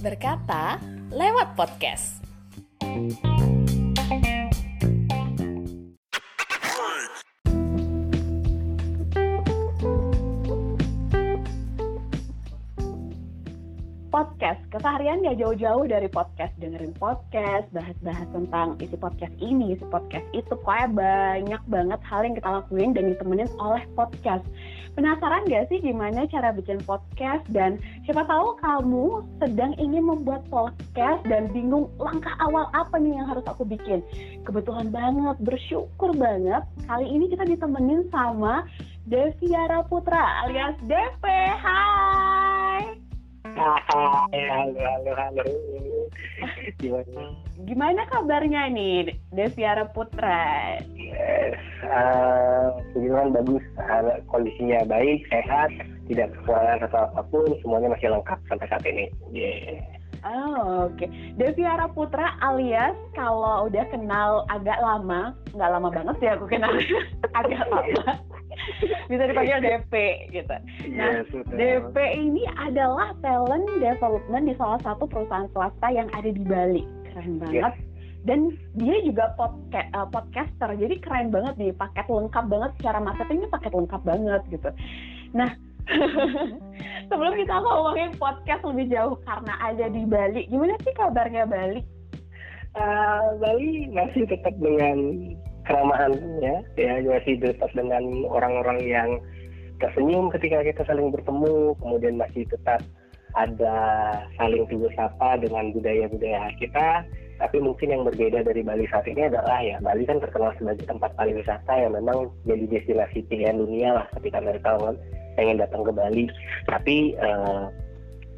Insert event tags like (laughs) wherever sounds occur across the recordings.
Berkata lewat podcast. Keseharian gak jauh-jauh dari podcast. Dengerin podcast, bahas-bahas tentang isi podcast ini, isi podcast itu. Pokoknya banyak banget hal yang kita lakuin dan ditemenin oleh podcast. Penasaran gak sih gimana cara bikin podcast? Dan siapa tahu kamu sedang ingin membuat podcast dan bingung langkah awal apa nih yang harus aku bikin. Kebetulan banget, bersyukur banget. Kali ini kita ditemenin sama Deviara Putra alias DP. Hai! Halo, halo, halo. Gimana? Gimana kabarnya nih, Deviara Putra? Yes, uh, bagus. Uh, kondisinya baik, sehat, tidak kekurangan atau apa pun, semuanya masih lengkap sampai saat ini. Yeah. Oh, oke. Okay. Deviara Putra alias kalau udah kenal agak lama, nggak lama banget sih aku kenal, (laughs) agak lama (laughs) bisa dipanggil (laughs) DP gitu. Nah, yes, DP ini adalah talent development di salah satu perusahaan swasta yang ada di Bali. Keren banget. Yes. Dan dia juga podcast, uh, podcaster, jadi keren banget nih, paket lengkap banget secara marketingnya paket lengkap banget gitu. Nah, (laughs) sebelum kita ngomongin podcast lebih jauh karena ada di Bali, gimana sih kabarnya Bali? Uh, Bali masih tetap dengan keramahan ya ya masih tetap dengan orang-orang yang tersenyum ketika kita saling bertemu kemudian masih tetap ada saling tegur sapa dengan budaya-budaya kita. Tapi mungkin yang berbeda dari Bali saat ini adalah ya Bali kan terkenal sebagai tempat pariwisata yang memang jadi destinasi pilihan dunia lah ketika mereka pengen datang ke Bali. Tapi uh,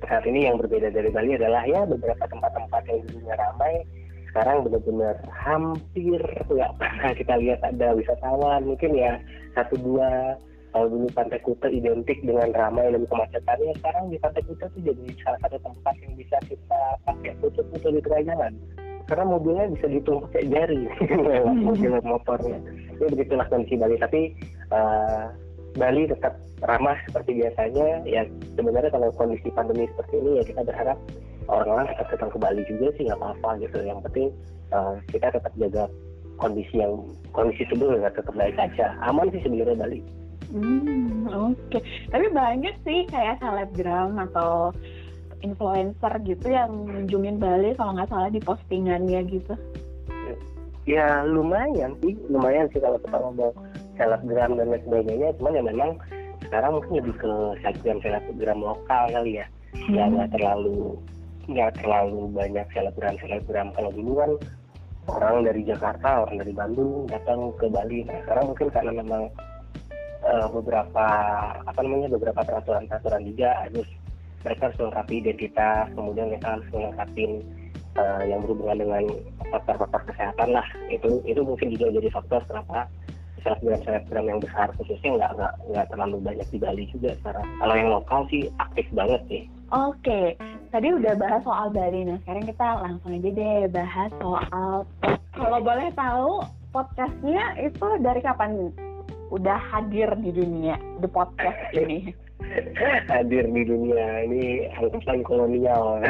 saat ini yang berbeda dari Bali adalah ya beberapa tempat-tempat yang dulunya ramai sekarang benar-benar hampir nggak pernah kita lihat ada wisatawan. Mungkin ya satu dua kalau dulu Pantai Kuta identik dengan ramai dan kemacetannya sekarang di Pantai Kuta itu jadi salah satu tempat yang bisa kita pakai foto-foto di tengah jalan karena mobilnya bisa dihitung pakai jari (laughs) mobil motornya. Ini begitulah kondisi Bali. Tapi uh, Bali tetap ramah seperti biasanya. Ya sebenarnya kalau kondisi pandemi seperti ini ya kita berharap orang-orang tetap datang ke Bali juga sih nggak apa-apa gitu. Yang penting uh, kita tetap jaga kondisi yang kondisi nggak tetap baik aja. Aman sih sebenarnya Bali. Hmm oke. Okay. tapi banyak sih kayak selebgram atau influencer gitu yang mengunjungin Bali kalau nggak salah di postingannya gitu. Ya lumayan sih. Lumayan sih kalau kita ngomong selebgram dan lain sebagainya. Cuman ya memang sekarang mungkin lebih ke selebgram selebgram lokal kali ya. Hmm. ya nggak terlalu nggak terlalu banyak selebgram selebgram. Kalau dulu kan orang dari Jakarta orang dari Bandung datang ke Bali. Nah sekarang mungkin karena memang uh, beberapa apa namanya beberapa peraturan peraturan juga harus mereka harus melengkapi identitas kemudian mereka harus melengkapi uh, yang berhubungan dengan faktor-faktor kesehatan lah. Itu itu mungkin juga jadi faktor kenapa selebgram-selebgram yang besar khususnya nggak nggak nggak terlalu banyak di Bali juga sekarang. Kalau yang lokal sih aktif banget sih. Oke, tadi udah bahas soal Bali. Nah sekarang kita langsung aja deh bahas soal kalau boleh tahu podcastnya itu dari kapan udah hadir di dunia the podcast ini? (laughs) hadir di dunia ini angkatan kolonial (laughs)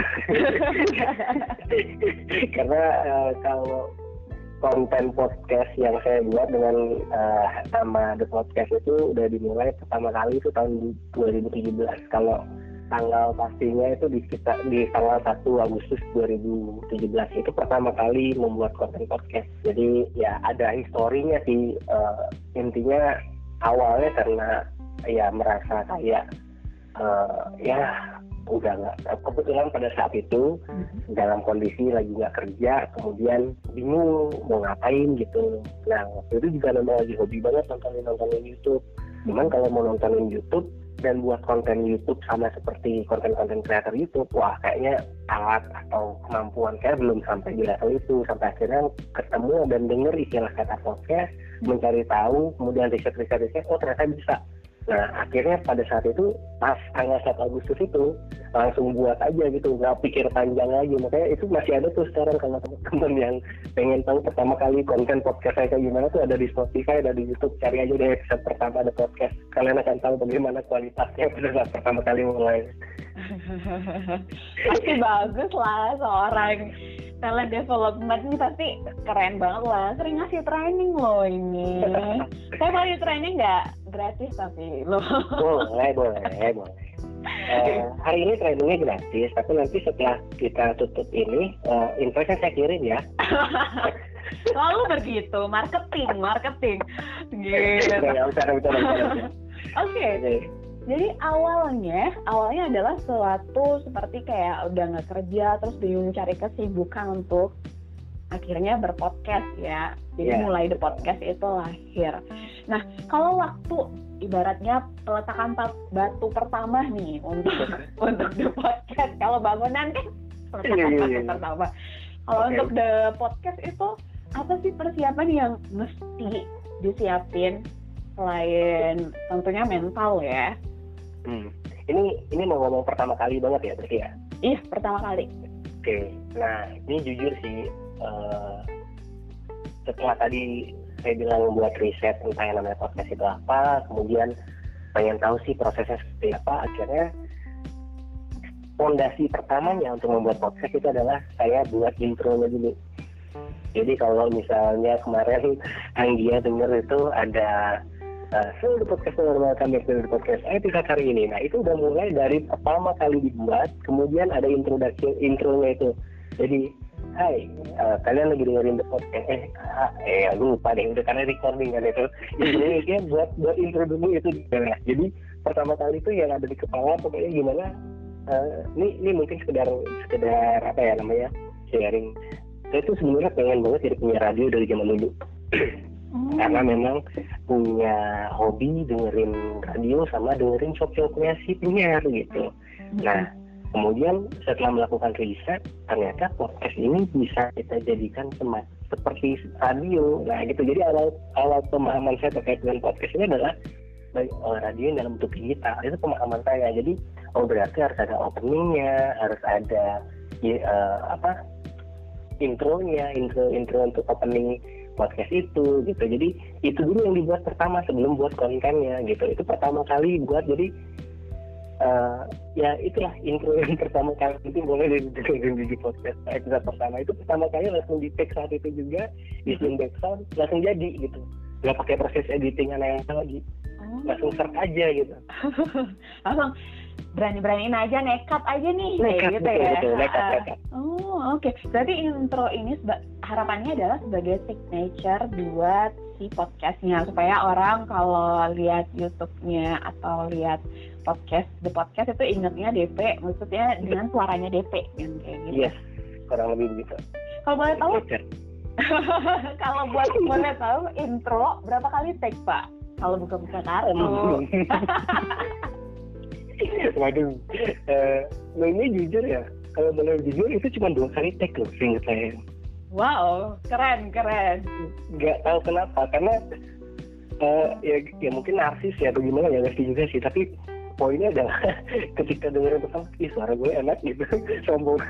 (laughs) karena uh, kalau konten podcast yang saya buat dengan uh, nama The Podcast itu udah dimulai pertama kali itu tahun 2017. Kalau tanggal pastinya itu di kita di tanggal 1 Agustus 2017 itu pertama kali membuat konten podcast. Jadi ya ada historinya sih uh, intinya awalnya karena ya merasa kayak uh, ya udah nggak kebetulan pada saat itu hmm. dalam kondisi lagi nggak kerja kemudian bingung mau ngapain gitu nah waktu itu juga memang lagi hobi banget nontonin nontonin YouTube cuman kalau mau nontonin YouTube dan buat konten YouTube sama seperti konten-konten kreator YouTube, wah kayaknya alat atau kemampuan saya belum sampai di level itu. Sampai akhirnya ketemu dan denger istilah kata podcast, mencari tahu, kemudian riset-riset-riset, oh ternyata bisa. Nah akhirnya pada saat itu pas tanggal 1 Agustus itu langsung buat aja gitu nggak pikir panjang lagi. Makanya itu masih ada tuh sekarang kalau teman-teman yang pengen tahu pertama kali konten podcast saya kayak gimana tuh. Ada di Spotify ada di YouTube. Cari aja deh episode pertama ada podcast. Kalian akan tahu bagaimana kualitasnya pada saat pertama kali mulai. (laughs) Pasti bagus lah seorang talent development ini pasti keren banget lah sering ngasih training loh ini (laughs) saya di training nggak gratis tapi lo boleh boleh boleh uh, hari ini trainingnya gratis, tapi nanti setelah kita tutup ini, uh, invoice saya kirim ya. (laughs) Lalu begitu, marketing, marketing. (laughs) Gitu. Oke. Jadi awalnya, awalnya adalah suatu seperti kayak udah nggak kerja, terus bingung cari kesibukan untuk akhirnya berpodcast ya. Jadi yeah. mulai the podcast itu lahir. Nah, kalau waktu ibaratnya peletakan batu pertama nih untuk (laughs) untuk the podcast. Kalau bangunan kan peletakan yeah, yeah, batu yeah. pertama. Kalau okay. untuk the podcast itu apa sih persiapan yang mesti disiapin selain tentunya mental ya? Hmm. Ini ini mau ngomong pertama kali banget ya berarti ya? Iya pertama kali. Oke, okay. nah ini jujur sih uh, setelah tadi saya bilang membuat riset tentang yang namanya podcast itu apa kemudian pengen tahu sih prosesnya seperti apa akhirnya fondasi pertamanya untuk membuat podcast itu adalah saya buat intronya dulu jadi kalau misalnya kemarin (laughs) Anggia dengar itu ada uh, seluruh podcast normal kami di podcast episode hari ini. Nah itu udah mulai dari pertama kali dibuat kemudian ada introduksi intronya itu. Jadi Hai, uh, kalian lagi dengerin the podcast. Eh ah, eh lupa deh udah karena recording kan itu. Jadi buat buat intro dulu itu. Gimana jadi pertama kali itu yang ada di kepala pokoknya gimana uh, ini mungkin sekedar sekedar apa ya namanya sharing. Saya tuh sebenarnya pengen banget jadi punya radio dari zaman dulu (clears throat) hmm. karena memang punya hobi dengerin radio sama dengerin shop-shopnya si penyiar gitu. Hmm. nah kemudian setelah melakukan riset ternyata podcast ini bisa kita jadikan semacam seperti radio. Nah gitu. Jadi awal awal pemahaman saya terkait dengan podcast ini adalah oh, radio dalam bentuk digital. Itu pemahaman saya. Jadi oh berarti harus ada openingnya harus ada ya, uh, apa intronya intro intro untuk opening podcast itu gitu. Jadi itu dulu yang dibuat pertama sebelum buat kontennya gitu. Itu pertama kali buat jadi uh, ya itulah intro (laughs) yang pertama kali itu boleh didengerin di podcast. Episode pertama itu pertama kali langsung di take saat itu juga isiin background langsung jadi gitu. Nggak pakai proses editing aneh lagi. Oh. langsung search aja gitu. (laughs) Langsung berani-beraniin aja nekat aja nih. Nekat, gitu betul, ya. betul, nekat, nekat. oh oke. Okay. berarti intro ini harapannya adalah sebagai signature buat si podcastnya supaya orang kalau lihat YouTube-nya atau lihat podcast the podcast itu ingatnya DP maksudnya dengan suaranya DP yang kayak gitu. Yes kurang lebih begitu. Kalau boleh tahu? (laughs) Kalau buat boleh tahu intro berapa kali take pak? Kalau buka-buka kartu (laughs) (laughs) waduh. Uh, nah ini jujur ya kalau boleh jujur itu cuma dua kali take loh seingat saya. Wow keren keren. Nggak tahu kenapa karena uh, ya ya mungkin narsis ya atau gimana ya ngerti juga sih tapi poinnya adalah (laughs) ketika dengerin pertama ih suara gue enak gitu (laughs) sombong.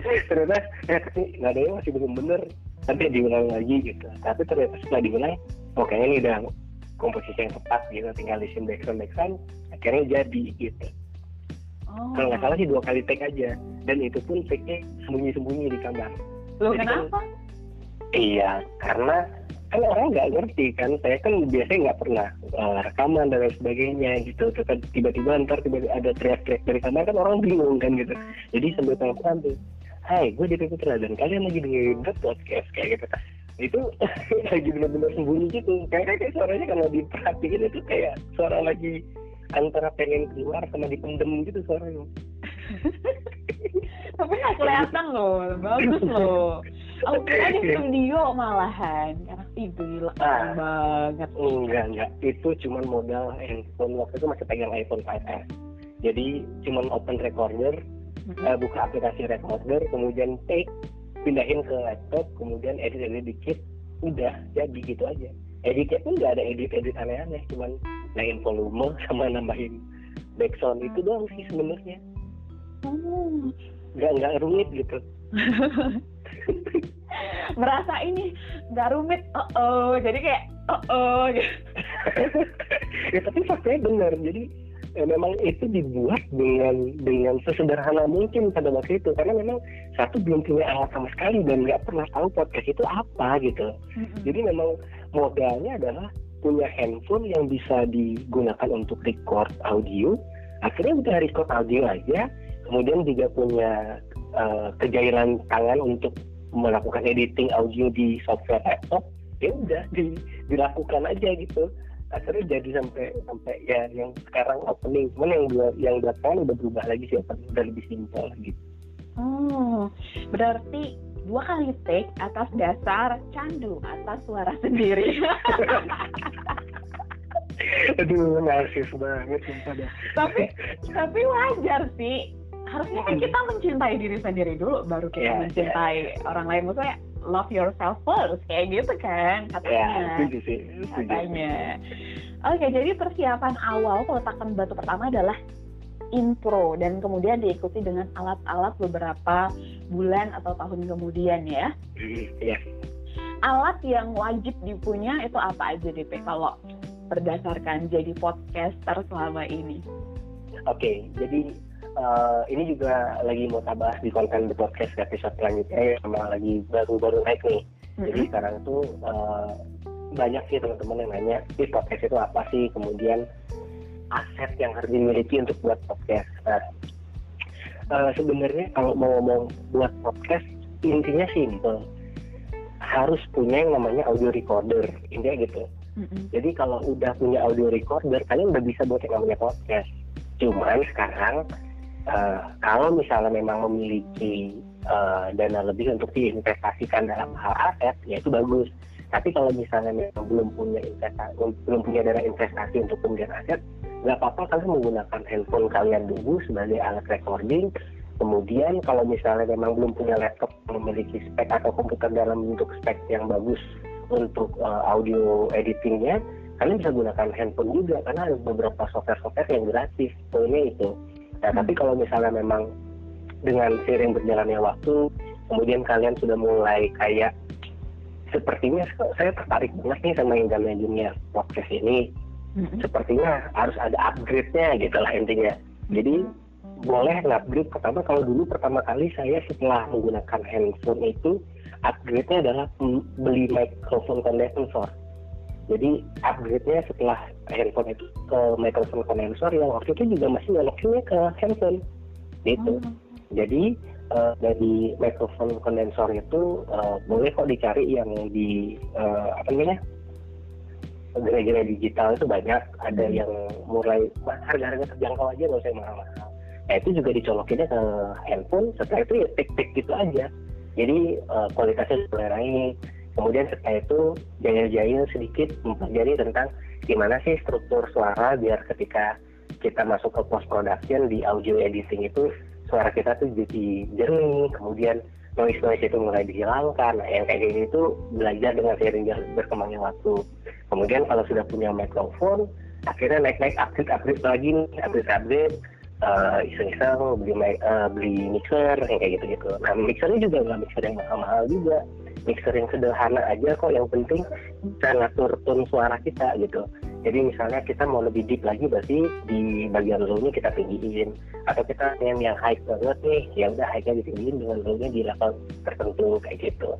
Ternyata eh nggak ada yang masih belum bener tapi diulang lagi gitu. Tapi ternyata setelah diulang oh kayaknya ini udah komposisi yang tepat gitu tinggal disin background background akhirnya jadi gitu oh. kalau nggak salah sih dua kali take aja dan itu pun take-nya sembunyi-sembunyi di kamar Loh, kenapa? Kan, iya karena kan orang nggak ngerti kan saya kan biasanya nggak pernah uh, rekaman dan lain sebagainya gitu tiba-tiba ntar tiba ada teriak-teriak dari kamar kan orang bingung kan gitu jadi sambil telepon tuh Hai gue di Putra dan kalian lagi dengerin podcast kayak gitu itu (laughs) lagi benar-benar sembunyi gitu. Kayak kayak suaranya kalau diperhatiin itu kayak suara lagi antara pengen keluar sama dipendem gitu suaranya. (laughs) Tapi nggak kelihatan loh bagus loh. Aku (laughs) kira di studio malahan karena itu ah, banget. Enggak enggak. Itu cuma modal handphone. Waktu itu masih pegang iPhone 5s jadi cuma open recorder mm-hmm. uh, buka aplikasi recorder kemudian take pindahin ke laptop kemudian edit edit dikit udah jadi gitu aja. Editnya pun nggak ada edit edit aneh-aneh cuman naikin volume (laughs) sama nambahin backsound itu doang sih sebenarnya. Nggak nggak rumit gitu. (laughs) Merasa ini nggak rumit oh oh jadi kayak oh oh (laughs) ya tapi faktanya benar. Jadi ya, memang itu dibuat dengan dengan sesederhana mungkin pada waktu itu. Karena memang satu belum punya alat sama sekali dan nggak pernah tahu podcast itu apa gitu. Mm-mm. jadi memang modalnya adalah punya handphone yang bisa digunakan untuk record audio. Akhirnya udah record audio aja kemudian juga punya eh, kejailan tangan untuk melakukan editing audio di software laptop. Ya udah di, dilakukan aja gitu. Akhirnya jadi sampai sampai ya yang sekarang opening. Cuman yang dua yang belakangan udah berubah lagi sih udah lebih simpel gitu Hmm, berarti dua kali take atas dasar candu atas suara sendiri. (laughs) aduh narsis banget sumpah dah tapi tapi wajar sih. Harusnya kan kita mencintai diri sendiri dulu, baru kita Ya, mencintai orang lain. Maksudnya love yourself first, kayak gitu kan ya katanya. setuju sih setuju katanya. Oke, jadi persiapan awal peletakan batu pertama adalah intro dan kemudian diikuti dengan alat-alat beberapa bulan atau tahun kemudian ya. Hmm, ya Alat yang wajib dipunya itu apa aja DP kalau berdasarkan jadi podcaster selama ini? Oke, jadi eh, ini juga lagi mau kita bahas di konten di podcast episode selanjutnya yang sama lagi baru-baru naik nih. Jadi sekarang tuh eh, banyak sih teman-teman yang nanya, di podcast itu apa sih? Kemudian aset yang harus dimiliki untuk buat podcast. Nah, eh, sebenarnya kalau mau ngomong buat podcast, intinya simple. Harus punya yang namanya audio recorder, intinya gitu. Mm-mm. Jadi kalau udah punya audio recorder, kalian udah bisa buat yang namanya podcast. Cuman sekarang eh, kalau misalnya memang memiliki eh, dana lebih untuk diinvestasikan dalam hal aset, ya itu bagus. Tapi kalau misalnya memang belum punya investasi, belum punya dana investasi untuk pembelian aset, nggak apa-apa kalian menggunakan handphone kalian dulu sebagai alat recording. Kemudian kalau misalnya memang belum punya laptop memiliki spek atau komputer dalam bentuk spek yang bagus untuk eh, audio editingnya, kalian bisa gunakan handphone juga karena ada beberapa software-software yang gratis. Poinnya itu. Nah, tapi kalau misalnya memang dengan seiring berjalannya waktu, kemudian kalian sudah mulai kayak sepertinya saya tertarik banget nih sama yang dunia podcast ini. Mm-mm. Sepertinya harus ada upgrade-nya gitu lah intinya. Jadi boleh nge-upgrade pertama kalau dulu pertama kali saya setelah menggunakan handphone itu upgrade-nya adalah beli microphone condenser. Jadi upgrade-nya setelah handphone itu ke microphone condenser yang waktu itu juga masih nyolokinnya ke handphone. Gitu. Hmm. Jadi eh, dari microphone condenser itu eh, boleh kok dicari yang di eh, apa namanya gerai-gerai digital itu banyak. Ada Hmm. yang mulai harga-harga terjangkau aja nggak usah mahal-mahal. Nah itu juga dicolokinnya ke handphone. Setelah itu ya tik-tik gitu aja. Jadi eh, kualitasnya mulai naik. Kemudian setelah itu jahil-jahil sedikit mempelajari tentang gimana sih struktur suara biar ketika kita masuk ke post production di audio editing itu suara kita tuh jadi jernih kemudian noise noise itu mulai dihilangkan nah yang kayak gini itu belajar dengan seiring jalan berkembangnya waktu kemudian kalau sudah punya mikrofon akhirnya naik naik upgrade upgrade lagi nih upgrade eh, iseng-iseng beli eh, beli mixer yang kayak gitu gitu nah mixernya juga nggak mixer yang mahal-mahal juga. Mixer yang sederhana aja kok yang penting bisa ngatur tone suara kita gitu. Jadi misalnya kita mau lebih deep lagi berarti di bagian low-nya kita tinggiin. Atau kita pengen yang high banget nih ya udah high-nya ditinggiin dengan low-nya di level tertentu kayak gitu.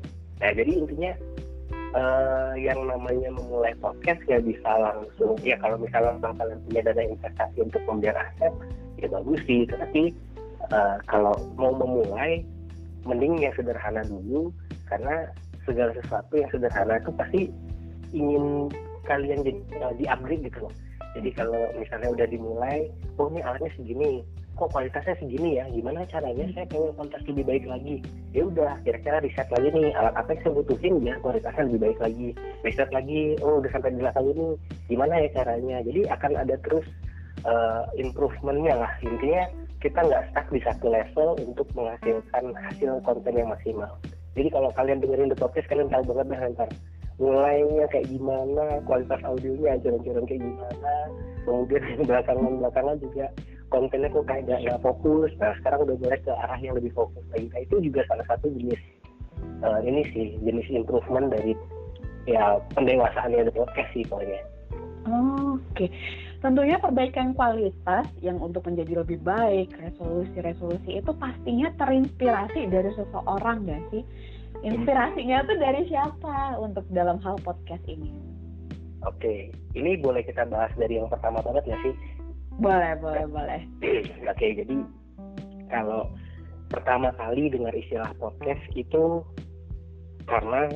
Nah jadi intinya eh, yang namanya memulai podcast ya bisa langsung. Ya kalau misalnya memang kalian punya dana investasi untuk pembelian aset ya bagus sih. Tapi eh, kalau mau memulai mending yang sederhana dulu. Karena segala sesuatu yang sederhana itu pasti ingin kalian jadi uh, di upgrade gitu loh. Jadi kalau misalnya udah dimulai oh ini alatnya segini kok kualitasnya segini ya? Gimana caranya saya pengen kualitas lebih baik lagi? Ya udah kira-kira riset lagi nih alat apa yang saya butuhin biar kualitasnya lebih baik lagi. Riset lagi oh udah sampai di level ini gimana ya caranya? Jadi akan ada terus uh, improvementnya lah. Intinya kita nggak stuck di satu level untuk menghasilkan hasil konten yang maksimal. Jadi kalau kalian dengerin the podcast kalian tahu banget dah ntar mulainya kayak gimana kualitas audionya ajaran-ajaran kayak gimana kemudian (laughs) belakangan-belakangan juga kontennya kok kayak gak, gak fokus nah sekarang udah mulai ke arah yang lebih fokus lagi nah itu juga salah satu jenis uh, ini sih jenis improvement dari ya pendewasaan yang podcast sih pokoknya Oh, Oke, okay. tentunya perbaikan kualitas yang untuk menjadi lebih baik, resolusi-resolusi itu pastinya terinspirasi dari seseorang gak sih? Inspirasinya tuh dari siapa untuk dalam hal podcast ini? Oke, ini boleh kita bahas dari yang pertama banget ya sih? Boleh, boleh, boleh. (clears throat) Oke, jadi kalau pertama kali dengar istilah podcast itu karena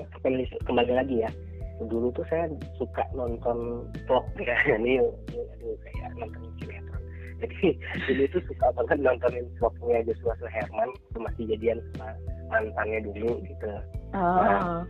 kembali lagi ya. Dulu tuh saya suka nonton vlog ya. (laughs) Ini aduh kayak nonton sinetron. Jadi dulu tuh suka banget nontonin vlognya Joshua Herman masih jadian sama mantannya dulu gitu. Oh. nah,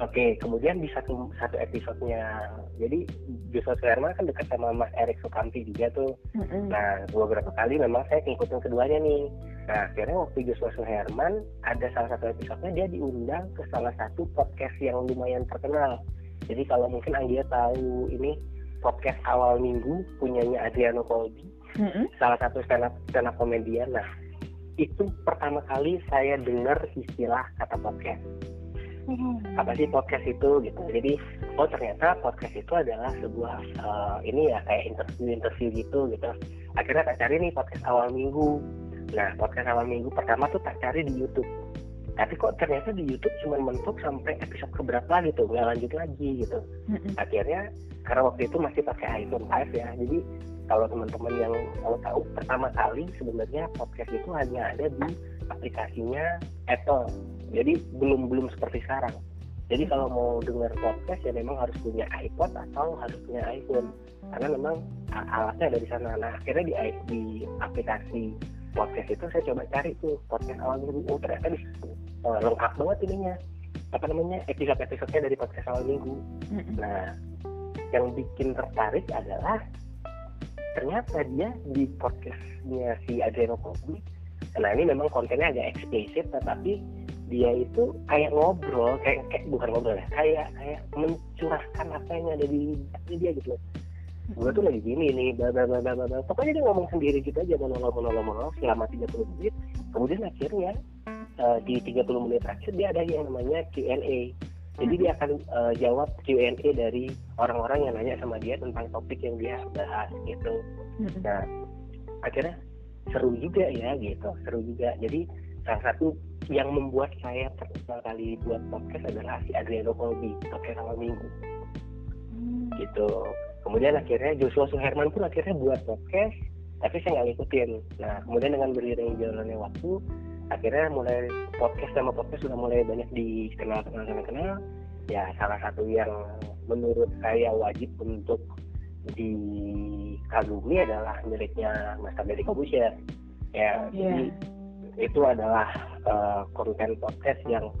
Oke, kemudian di satu satu episodenya, jadi Joshua Herman kan dekat sama Mas Erik Sukamti juga tuh. Mm-hmm. Nah, beberapa kali memang saya ngikutin keduanya nih. Nah, akhirnya waktu Joshua Herman ada salah satu episodenya dia diundang ke salah satu podcast yang lumayan terkenal. Jadi kalau mungkin Anggia tahu ini podcast awal minggu punyanya Adriano Colby, mm-hmm. salah satu stand up stand up komedian. Nah, itu pertama kali saya dengar istilah kata podcast hmm. apa sih podcast itu gitu. Jadi oh ternyata podcast itu adalah sebuah uh, ini ya kayak interview interview gitu gitu. Akhirnya tak cari nih podcast awal minggu. Nah podcast awal minggu pertama tuh tak cari di YouTube. Tapi kok ternyata di YouTube cuma mentok sampai episode keberapa gitu nggak lanjut lagi gitu. Hmm. akhirnya karena waktu itu masih pakai iPhone 5 ya jadi kalau teman-teman yang mau tahu pertama kali sebenarnya podcast itu hanya ada di aplikasinya Apple jadi belum belum seperti sekarang. Jadi kalau mau dengar podcast ya memang harus punya iPod atau harus punya iPhone. Karena memang alatnya ada di sana. Nah akhirnya di di aplikasi podcast itu saya coba cari tuh podcast awal minggu. Oh ternyata di oh, lengkap banget ininya. Apa namanya? Episode-episodenya dari podcast awal minggu. Nah yang bikin tertarik adalah ternyata dia di podcastnya si Adriano Kobi nah ini memang kontennya agak eksplisit tetapi dia itu kayak ngobrol kayak kayak bukan ngobrol ya kayak kayak mencurahkan apa yang ada di dia gitu loh. Gue tuh lagi gini nih bla bla bla bla bla pokoknya dia ngomong sendiri gitu aja monolog monolog monolog selama 30 menit. Kemudian akhirnya uh, di 30 menit terakhir dia ada yang namanya Q&A jadi dia akan uh, jawab Q&A dari orang-orang yang nanya sama dia tentang topik yang dia bahas gitu. Nah akhirnya seru juga ya gitu seru juga. Jadi salah satu yang membuat saya pertama kali buat podcast adalah si Adriano Colby podcast awal minggu. Hmm. gitu. Kemudian akhirnya Joshua Suherman pun akhirnya buat podcast tapi saya nggak ngikutin. Nah kemudian dengan beriring jalannya waktu akhirnya mulai podcast sama podcast sudah mulai banyak dikenal kenal kenal kenal. Ya salah satu yang menurut saya wajib untuk dikagumi adalah miliknya Mas Tabedi Kobusher ya yeah. jadi itu adalah uh, konten podcast yang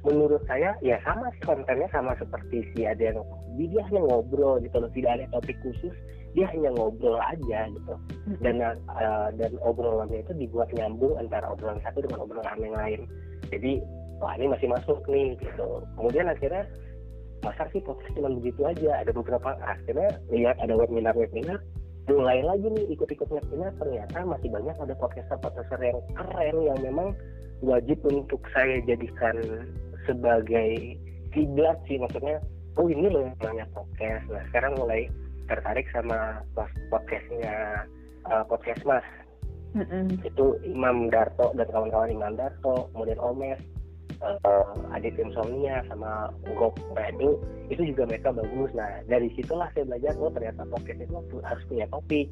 menurut saya ya sama sih kontennya sama seperti si ada yang dia hanya ngobrol gitu loh tidak ada topik khusus dia hanya ngobrol aja gitu. Dan uh, dan obrolannya itu dibuat nyambung antara obrolan satu dengan obrolan yang lain. Jadi wah ini masih masuk nih gitu. Kemudian akhirnya masa sih podcast cuma begitu aja? Ada beberapa akhirnya lihat ada webinar webinar mulai lagi nih ikut-ikut webinar ternyata masih banyak ada podcaster-podcaster yang keren yang memang wajib untuk saya jadikan sebagai kiblat sih. Maksudnya oh ini loh yang namanya podcast. Nah sekarang mulai tertarik sama podcastnya uh, podcast mas. Mm-hmm. itu Imam Darto dan kawan-kawan Imam Darto kemudian Omes uh, Adit Insomnia sama Gop nah itu juga mereka bagus. Nah dari situlah saya belajar oh ternyata podcast itu harus punya topik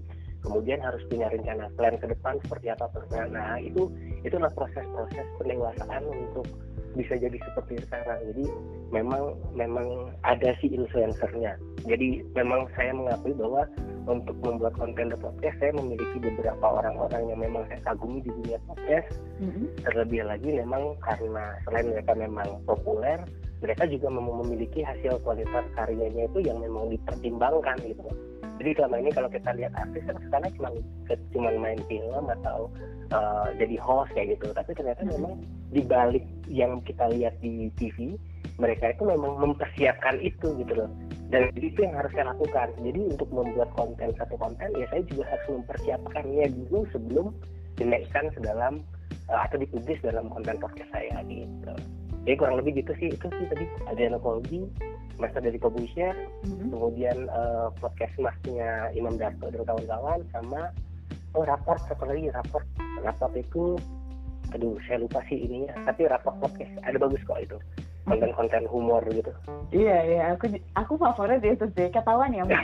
kemudian harus punya rencana plan ke depan seperti apa. Nah itu itulah proses-proses pendewasaan untuk bisa jadi seperti sekarang. Jadi memang memang ada si influencernya. Jadi memang saya mengakui bahwa untuk membuat konten the podcast saya memiliki beberapa orang-orang yang memang saya kagumi di dunia podcast mm-hmm. terlebih lagi memang karena selain mereka memang populer mereka juga memiliki hasil kualitas karyanya itu yang memang dipertimbangkan gitu jadi selama ini kalau kita lihat artis kan sekarang cuma cuma main film atau uh, jadi host kayak gitu tapi ternyata hmm. memang di balik yang kita lihat di TV mereka itu memang mempersiapkan itu gitu loh. Dan itu yang harus saya lakukan. Jadi untuk membuat konten satu konten ya saya juga harus mempersiapkannya dulu sebelum dinaikkan ke dalam uh, atau dipublis dalam konten podcast saya gitu. Jadi kurang lebih gitu sih. Itu sih tadi Adriana Kolbi master dari publisher mm-hmm. kemudian uh, podcast masnya Imam Darto dan kawan-kawan sama oh raport satu lagi raport. Raport itu aduh saya lupa sih ininya tapi raport podcast. Ada bagus kok itu konten-konten humor gitu. Iya iya aku aku favorit itu sih ketahuan ya (laughs)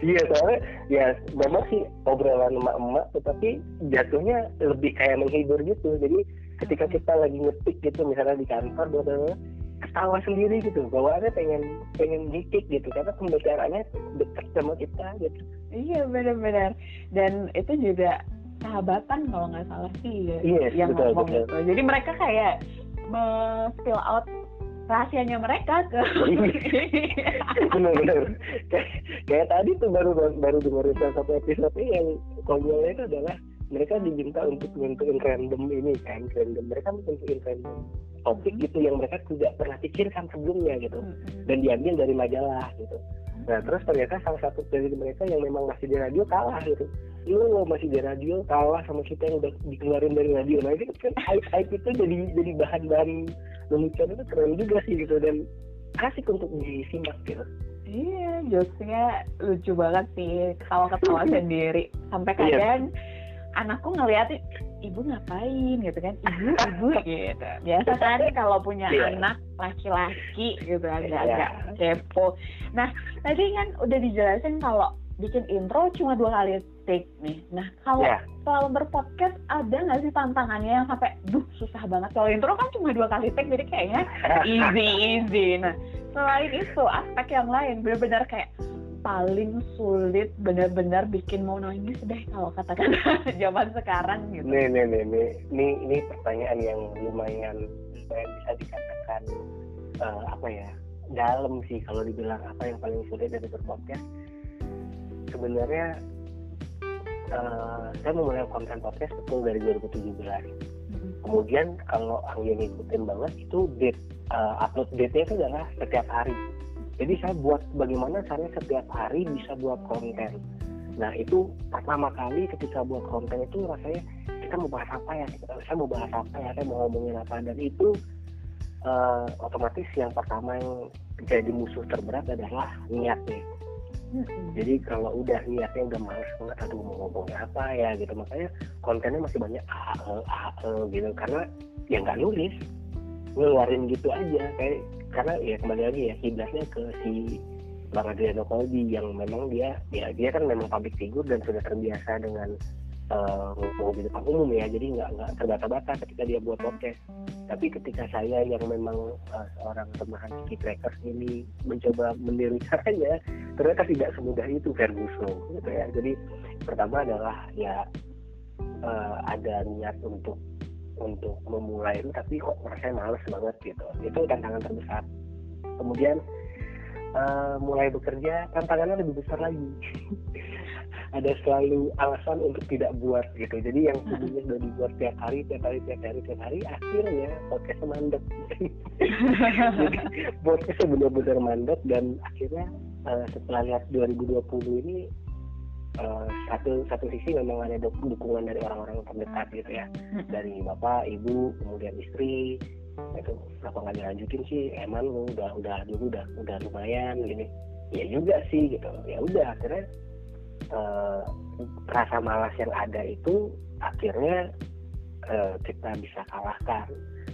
iya soalnya ya memang sih obrolan emak-emak tetapi jatuhnya lebih kayak menghibur gitu. Jadi ketika kita lagi ngetik gitu misalnya di kantor bla ketawa sendiri gitu. Bawaannya pengen pengen dikik gitu karena pembicaraannya dekat sama kita gitu. Iya benar-benar. Dan itu juga sahabatan kalau nggak salah sih ya, yes, yang betul, ngomong betul. gitu. Jadi mereka kayak spill out rahasianya mereka ke (laughs) benar-benar kayak, kayak tadi tuh baru baru dengerin salah satu episode yang konyolnya itu adalah mereka diminta untuk nentuin random ini kan random. Mereka nentuin random topik Hmm. gitu yang mereka tidak pernah pikirkan sebelumnya gitu. Dan diambil dari majalah gitu. Nah terus ternyata salah satu dari mereka yang memang masih di radio kalah gitu lu masih di radio kalah sama kita yang udah dikeluarin dari radio nah itu kan hype hype itu jadi jadi bahan-bahan lelucon itu keren juga sih gitu dan asik untuk disimak gitu Iya, jokesnya lucu banget sih, ketawa-ketawa (laughs) sendiri. Sampai Iya. kadang anakku ngeliatin, ibu ngapain gitu kan, ibu, ibu (laughs) gitu. Biasa kan kalau punya Iya. anak laki-laki gitu agak-agak kepo. Nah, tadi kan udah dijelasin kalau bikin intro cuma dua kali take nih. Nah, kalau ya kalau berpodcast ada nggak sih tantangannya yang sampai, duh susah banget. Kalau intro kan cuma dua kali take, jadi kayaknya (laughs) easy easy nah selain itu aspek yang lain benar-benar kayak paling sulit benar-benar bikin mau nangis deh kalau katakan (laughs) zaman sekarang gitu Nih, nih, nih, nih, nih, ini pertanyaan yang lumayan, lumayan bisa dikatakan eh, apa ya, dalam sih kalau dibilang apa yang paling sulit dari berpodcast. Sebenarnya eh, saya memulai konten podcast betul dari 2017. Kemudian kalau Anggi ngikutin banget itu date eh, upload date-nya itu adalah setiap hari. Jadi saya buat bagaimana caranya setiap hari bisa buat konten. Nah itu pertama kali ketika buat konten itu rasanya kita mau bahas apa ya? Saya mau bahas apa ya? Saya mau ngomongin apa? Dan itu eh, otomatis yang pertama yang jadi musuh terberat adalah niatnya. Jadi kalau udah niatnya udah males banget, aduh mau ngomongin apa ya gitu. Makanya kontennya masih banyak AE, AE gitu. Karena ya nggak nulis, ngeluarin gitu aja. Kayak karena ya kembali lagi ya kiblatnya ke si Bang Adriano Kolbi yang memang dia ya dia kan memang public figure dan sudah terbiasa dengan uh, ngomong di depan umum ya jadi nggak nggak terbata-bata ketika dia buat podcast. Tapi ketika saya yang memang uh, seorang teman Kiki Trackers ini mencoba meniru caranya ternyata tidak semudah itu Ferguson gitu ya. Jadi pertama adalah ya uh, ada niat untuk untuk memulai itu tapi kok rasanya males banget gitu. Itu tantangan terbesar. Kemudian uh, mulai bekerja tantangannya lebih besar lagi (laughs) ada selalu alasan untuk tidak buat gitu. Jadi yang sebelumnya sudah dibuat tiap hari tiap hari tiap hari tiap hari akhirnya podcast mandek. (laughs) Jadi podcast benar-benar mandek dan akhirnya uh, setelah lihat 2020 ini Uh, satu satu sisi memang ada dukungan dari orang-orang terdekat gitu ya. Dari bapak ibu kemudian istri itu kenapa nggak dilanjutin sih? Emang lu udah udah dulu udah udah lumayan gini. Ya juga sih gitu. Ya udah akhirnya uh, rasa malas yang ada itu akhirnya uh, kita bisa kalahkan.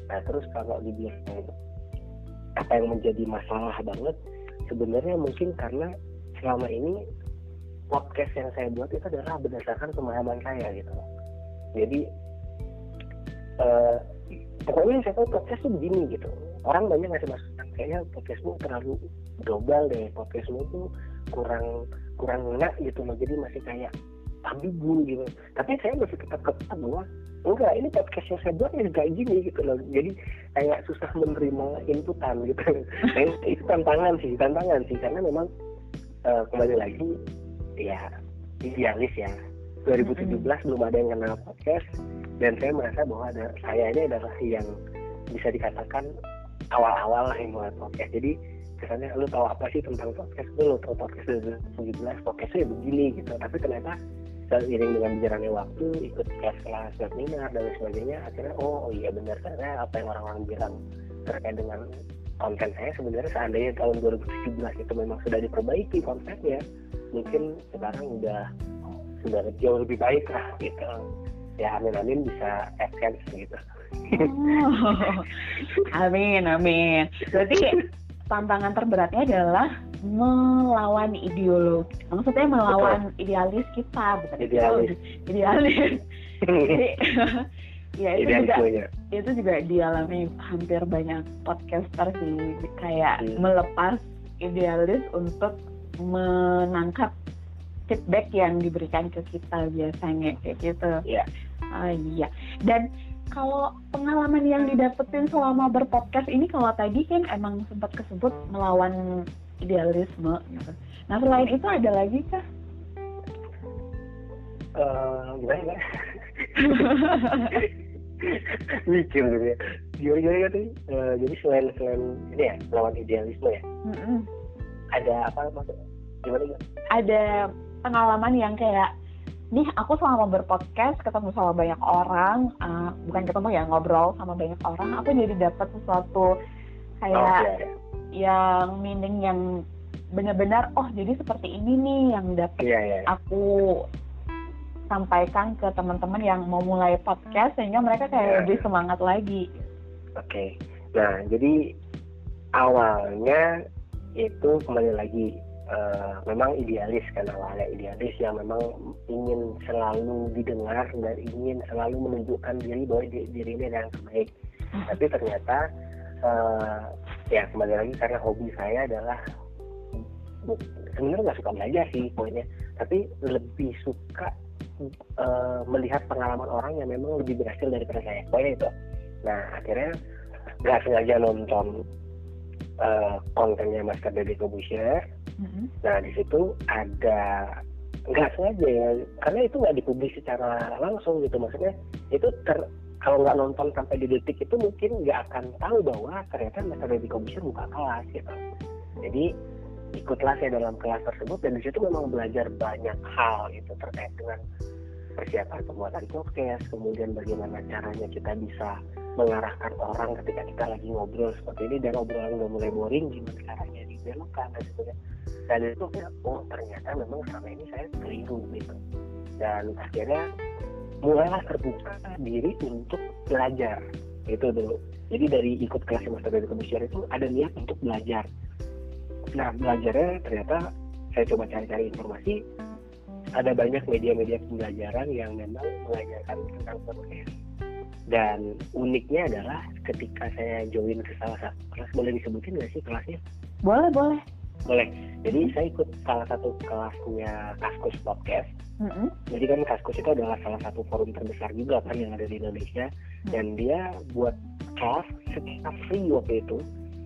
Nah terus kalau dibilang apa yang menjadi masalah banget sebenarnya mungkin karena selama ini podcast yang saya buat itu adalah berdasarkan pemahaman saya gitu. Jadi uh, pokoknya saya tahu podcast itu begini gitu. Orang banyak ngasih masukan kayaknya podcastmu terlalu global deh podcastmu tuh kurang kurang enak gitu loh. Jadi masih kayak ambigu gitu. Tapi saya masih tetap ketahui bahwa enggak ini podcast yang saya buat ya kayak gini gitu loh. Jadi kayak susah menerima inputan gitu. (laughs) Nah, itu tantangan sih tantangan sih. Karena memang uh, kembali lagi ya idealis ya. 2017 belum ada yang kenal podcast dan saya merasa bahwa ada saya ini adalah yang bisa dikatakan awal-awal lah yang mulai podcast. Jadi kesannya lu tahu apa sih tentang podcast? Lu tahu podcast dari 2017 podcastnya begini gitu. Tapi ternyata seiring dengan berjalannya waktu ikut kelas-kelas webinar dan sebagainya akhirnya oh, oh iya benar karena apa yang orang-orang bilang terkait dengan konten saya sebenarnya seandainya tahun 2017 itu memang sudah diperbaiki konsepnya mungkin sekarang udah sudah jauh lebih baik lah gitu. Ya amin amin bisa adsense gitu. Oh. (laughs) amin amin. Berarti (laughs) tantangan terberatnya adalah melawan ideologi maksudnya melawan Betul. idealis kita bukan idealis idealis jadi (laughs) ya itu juga itu juga dialami hampir banyak podcaster sih kayak hmm. melepas idealis untuk menangkap feedback yang diberikan ke kita biasanya kayak gitu. Iya. Uh, iya. Dan kalau pengalaman yang didapetin selama berpodcast ini kalau tadi kan emang sempat kesebut melawan idealisme gitu. Nah selain itu ada lagi kah? Uh, gimana? (laughs) mikir gitu ya gimana gimana tadi uh, jadi selain selain ini ya melawan idealisme ya mm -hmm. ada apa maksud gimana ya? ada pengalaman yang kayak nih aku selama berpodcast ketemu sama banyak orang uh, bukan ketemu ya ngobrol sama banyak orang aku jadi dapat sesuatu kayak oh, iya, iya. yang meaning yang benar-benar oh jadi seperti ini nih yang dapat iya, iya, iya. aku sampaikan ke teman-teman yang mau mulai podcast sehingga mereka kayak ya. lebih semangat lagi. Oke, okay. nah jadi awalnya itu kembali lagi uh, memang idealis kan awalnya idealis yang memang ingin selalu didengar dan ingin selalu menunjukkan diri bahwa diri ini yang terbaik. Hmm. Tapi ternyata uh, ya kembali lagi karena hobi saya adalah sebenarnya nggak suka belajar sih poinnya, tapi lebih suka uh, melihat pengalaman orang yang memang lebih berhasil daripada saya pokoknya itu nah akhirnya nggak sengaja nonton uh, kontennya Master Deddy Kobusher mm-hmm. nah di situ ada nggak sengaja ya karena itu nggak dipublis secara langsung gitu. Maksudnya itu ter kalau nggak nonton sampai di detik itu mungkin nggak akan tahu bahwa ternyata Master Deddy Kobusher buka kelas gitu. Jadi ikutlah saya dalam kelas tersebut dan di situ memang belajar banyak hal gitu terkait dengan persiapan pembuatan podcast, kemudian bagaimana caranya kita bisa mengarahkan orang ketika kita lagi ngobrol seperti ini dan obrolan udah mulai boring gimana caranya dibelokkan dan sebagainya dan itu ya oh ternyata memang selama ini saya keliru gitu. Dan akhirnya mulailah terbuka diri untuk belajar itu dulu. Jadi dari ikut kelas master dari kebusian itu ada niat untuk belajar. Nah belajarnya ternyata saya coba cari-cari informasi. Ada banyak media-media pembelajaran yang memang mengajarkan tentang podcast. Dan uniknya adalah ketika saya join ke salah satu kelas boleh disebutin nggak sih kelasnya? Boleh boleh boleh. Jadi saya ikut salah satu kelasnya Kaskus Podcast. Mm-hmm. jadi kan Kaskus itu adalah salah satu forum terbesar juga kan yang ada di Indonesia. Mm-hmm. dan dia buat kelas secara free waktu itu.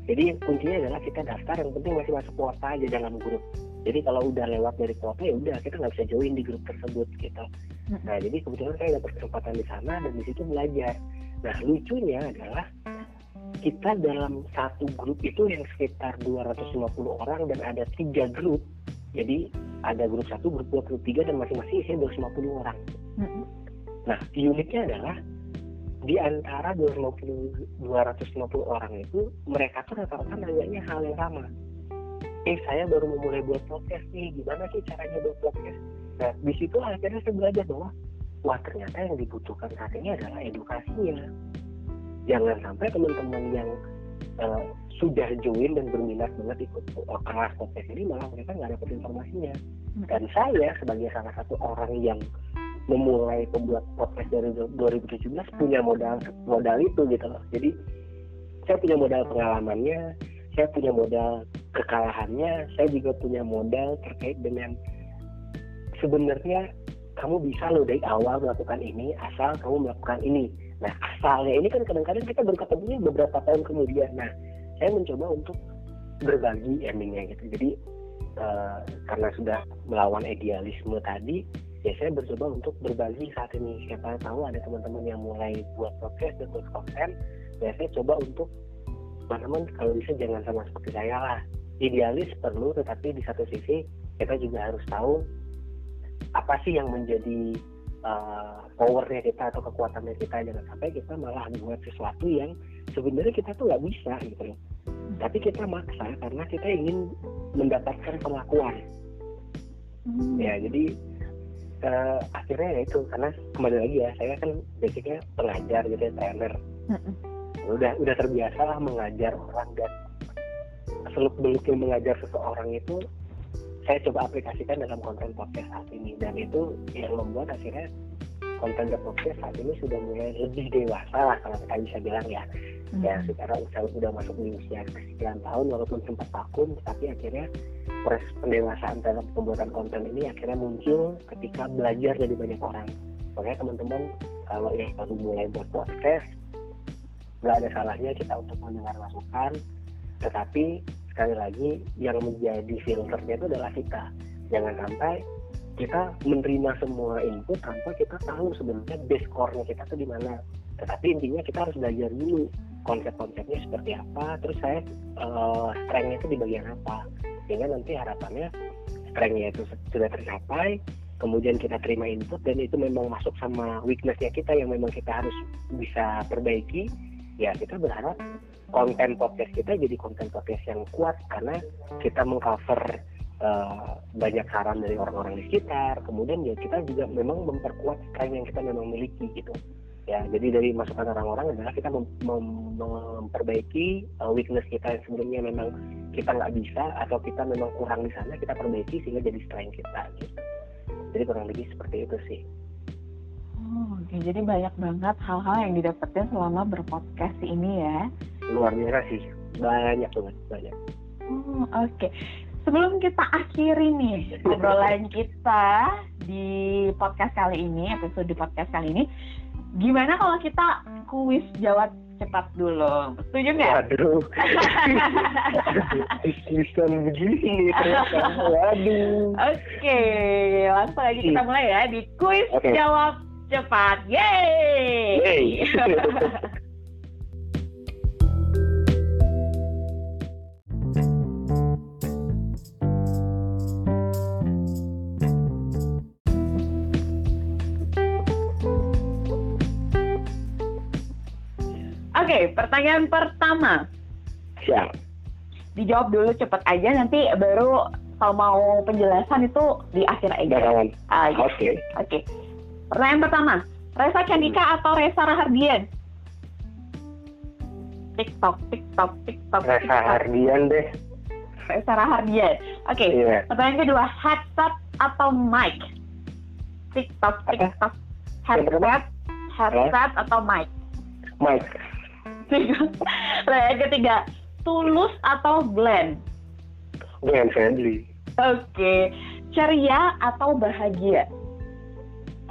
Jadi kuncinya adalah kita daftar yang penting masih masuk kuota aja dalam grup. Jadi kalau udah lewat dari kuota ya udah kita nggak bisa join di grup tersebut gitu. Nah jadi kebetulan saya dapat kesempatan di sana dan di situ belajar. Nah lucunya adalah kita dalam satu grup itu yang sekitar 250 orang dan ada tiga grup jadi ada grup satu, grup dua, grup tiga dan masing-masing isinya 250 orang. Mm-hmm. Nah, uniknya adalah di antara 250 250 orang itu mereka tuh rata-rata nanyanya hal yang sama eh saya baru memulai buat podcast nih gimana sih caranya buat podcast nah di situ akhirnya saya belajar bahwa wah ternyata yang dibutuhkan saat ini adalah edukasinya jangan sampai teman-teman yang uh, sudah join dan berminat banget ikut uh, kelas podcast ini malah mereka nggak dapat informasinya. Hmm. dan saya sebagai salah satu orang yang memulai pembuat podcast dari 2017 punya modal modal itu gitu loh. Jadi saya punya modal pengalamannya saya punya modal kekalahannya saya juga punya modal terkait dengan sebenarnya kamu bisa loh dari awal melakukan ini asal kamu melakukan ini nah asalnya ini kan kadang-kadang kita baru ketemunya beberapa tahun kemudian. Nah saya mencoba untuk berbagi endingnya gitu. Jadi uh, karena sudah melawan idealisme tadi ya saya bercoba untuk berbagi saat ini. Siapa tahu ada teman-teman yang mulai buat podcast dan buat konten ya saya coba untuk teman-teman kalau bisa jangan sama seperti saya lah. Idealis perlu tetapi di satu sisi kita juga harus tahu apa sih yang menjadi uh, powernya kita atau kekuatannya kita jangan sampai kita malah buat sesuatu yang sebenarnya kita tuh nggak bisa gitu loh tapi kita maksa karena kita ingin mendapatkan pengakuan hmm. ya jadi uh, akhirnya ya itu karena kembali lagi ya saya kan basicnya pengajar gitu ya trainer hmm. udah udah terbiasa lah mengajar orang dan seluk beluknya mengajar seseorang itu saya coba aplikasikan dalam konten podcast saat ini. Dan itu yang membuat akhirnya konten the podcast saat ini sudah mulai lebih dewasa lah kalau kita bisa bilang ya. Hmm. ya sekarang saya sudah masuk di usia sekian tahun walaupun sempat vakum tapi akhirnya proses pendewasaan dalam pembuatan konten ini akhirnya muncul ketika belajar dari banyak orang. Makanya teman-teman kalau yang baru mulai buat podcast nggak ada salahnya kita untuk mendengar masukan. Tetapi sekali lagi yang menjadi filternya itu adalah kita. Jangan sampai kita menerima semua input tanpa kita tahu sebenarnya base core-nya kita tuh di mana. Tetapi intinya kita harus belajar dulu konsep-konsepnya seperti apa terus saya uh, strength-nya itu di bagian apa. Sehingga nanti harapannya strength-nya itu sudah tercapai kemudian kita terima input dan itu memang masuk sama weakness-nya kita yang memang kita harus bisa perbaiki. Ya kita berharap konten podcast kita jadi konten podcast yang kuat karena kita mengcover uh, banyak saran dari orang-orang di sekitar kemudian ya kita juga memang memperkuat strength yang kita memang miliki gitu ya jadi dari masukan orang-orang adalah kita mem mem memperbaiki uh, weakness kita yang sebelumnya memang kita nggak bisa atau kita memang kurang di sana kita perbaiki sehingga jadi strength kita gitu jadi kurang lebih seperti itu sih Oh, oke. Jadi banyak banget hal-hal yang didapatkan selama berpodcast ini ya. Luar biasa sih. Banyak banget, banyak. Oh, oke. Okay. Sebelum kita akhiri nih obrolan kita di podcast kali ini, episode di podcast kali ini, gimana kalau kita kuis jawab cepat dulu. Setuju nggak? Waduh. (laughs) Bisa begini Waduh. Oke, langsung aja kita mulai ya di kuis okay. jawab cepat. Yeay! Yeay. (laughs) pertanyaan pertama. Siap. Dijawab dulu cepet aja, nanti baru kalau mau penjelasan itu di akhir aja. Oke. Uh, Oke. Okay. Okay. Pertanyaan pertama, Reza Candika atau Reza Rahardian? TikTok, TikTok, TikTok. Reza Rahardian deh. Reza Rahardian. Oke. Okay. Iya. Pertanyaan kedua, headset atau mic? TikTok, TikTok. Headset, headset atau mic? Mic. Pertanyaan (laughs) ketiga, tulus atau Glenn? Glenn Fredly. Oke. Okay. Ceria atau bahagia?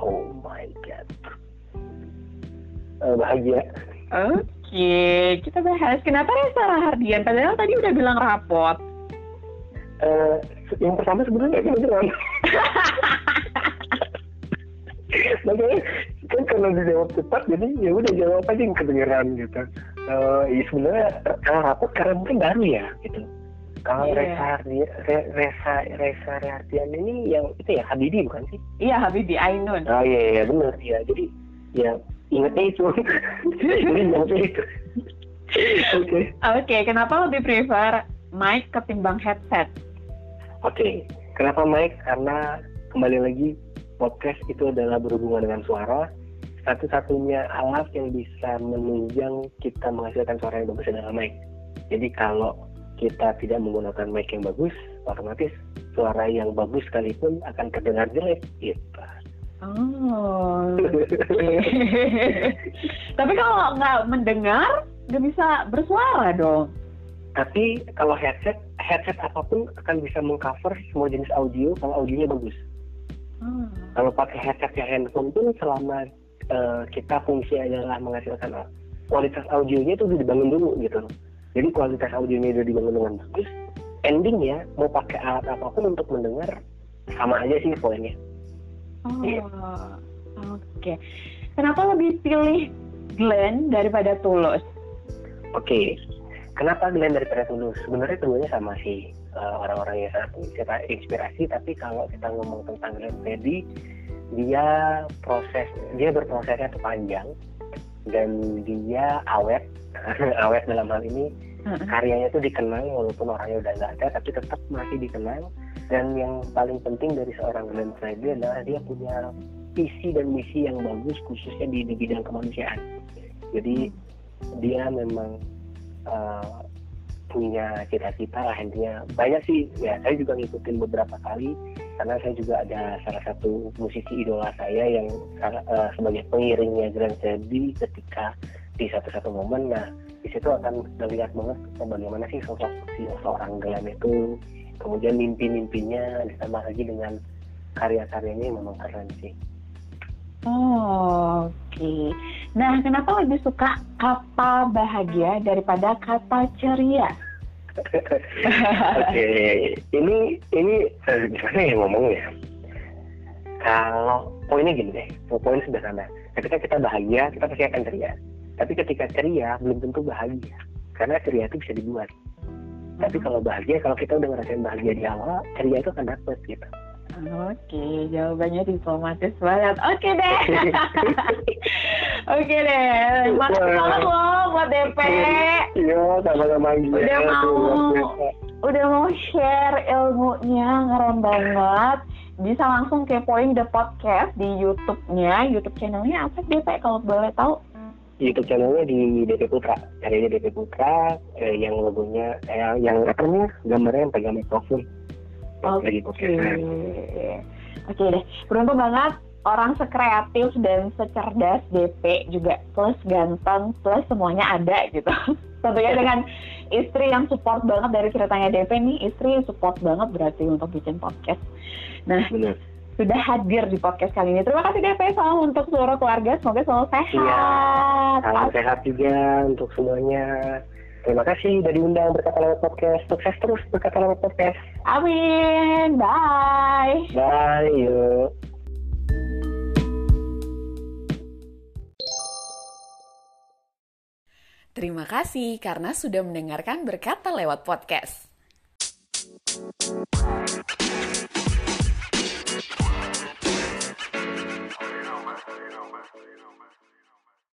Oh my god. Uh, bahagia. Oke, okay. kita bahas kenapa Reza Rahardian padahal tadi udah bilang rapot. Uh, yang pertama sebenarnya nggak kedengeran. (laughs) Makanya kan karena dijawab cepat jadi ya udah jawab aja yang kedengeran gitu. Uh, ya sebenarnya kalau rapot karena mungkin baru ya gitu. Kalau yeah. Reza Reza Reza Rahardian ini yang itu ya Habibi bukan sih? Iya Habibi Ainun. Oh iya iya benar ya. Jadi ya ingetnya itu. (laughs) Ingatnya itu. Oke. Oke, okay, kenapa lebih prefer mic ketimbang headset? Oke, okay. kenapa mic? Karena kembali lagi podcast itu adalah berhubungan dengan suara. Satu-satunya alat yang bisa menunjang kita menghasilkan suara yang bagus adalah mic. Jadi kalau kita tidak menggunakan mic yang bagus, otomatis suara yang bagus sekalipun akan terdengar jelek gitu. Oh. Okay. (laughs) Tapi kalau nggak mendengar, nggak bisa bersuara dong. Tapi kalau headset, headset apa pun akan bisa mengcover semua jenis audio kalau audionya bagus. Hmm. Kalau pakai headset ya handphone pun selama uh, kita fungsi adalah menghasilkan kualitas audionya itu sudah dibangun dulu gitu jadi kualitas audionya udah dibangun dengan bagus ending ya mau pakai alat apa pun untuk mendengar sama aja sih poinnya oh yeah. oke okay. kenapa lebih pilih Glenn daripada Tulus oke okay. kenapa Glenn daripada Tulus? Sebenarnya keduanya sama sih uh, orang-orang yang sangat kita inspirasi. Tapi kalau kita ngomong tentang Glenn Fredly, dia proses dia berprosesnya tuh panjang dan dia awet. (laughs) Awet dalam hal ini karyanya tuh dikenang walaupun orangnya udah nggak ada tapi tetap masih dikenang. Dan yang paling penting dari seorang Glenn Fredly adalah dia punya visi dan misi yang bagus khususnya di, di bidang kemanusiaan. Jadi dia memang uh, punya cita-cita lah intinya banyak sih ya saya juga ngikutin beberapa kali karena saya juga ada salah satu musisi idola saya yang uh, sebagai pengiringnya Grand Freddy ketika di satu-satu momen nah di situ akan terlihat banget bagaimana sih sosok si seorang Glenn itu kemudian mimpi-mimpinya ditambah lagi dengan karya-karyanya yang memang keren sih. Oh, Oke. Okay. Nah, kenapa lebih suka kata bahagia daripada kata ceria? Oke, okay. ini ini eh, gimana ya ngomongnya? Kalau poinnya gini deh, poin sederhana. Ketika kita bahagia, kita pasti akan ceria. Tapi ketika ceria, belum tentu bahagia. Karena ceria itu bisa dibuat. Tapi kalau bahagia, kalau kita udah ngerasain bahagia di awal, ceria itu akan dapet gitu. Oke, jawabannya diplomatis banget. Oke deh. (laughs) Oke deh. Makasih banget loh buat DP. Iya, sama-sama Udah mau udah mau share ilmunya, ngeren banget. Bisa langsung kepoin the podcast di YouTube-nya. YouTube channelnya apa DP kalau boleh tahu? YouTube channelnya di DP Putra. Cari DP Putra eh, yang logonya eh, yang apa namanya? Gambarnya yang pegang mikrofon. Oke. Okay. Oke deh. Beruntung banget orang sekreatif dan secerdas DP juga plus ganteng plus semuanya ada gitu. (laughs) Tentunya dengan istri yang support banget dari ceritanya DP nih, istri support banget berarti untuk bikin podcast. Nah, Bener. sudah hadir di podcast kali ini. Terima kasih DP selalu untuk seluruh keluarga, semoga selalu sehat. Iya, salam sehat juga untuk semuanya. Terima kasih sudah diundang berkata lewat podcast. Sukses terus berkata lewat podcast. Amin. Bye. Bye. Yuk. Terima kasih karena sudah mendengarkan berkata lewat podcast.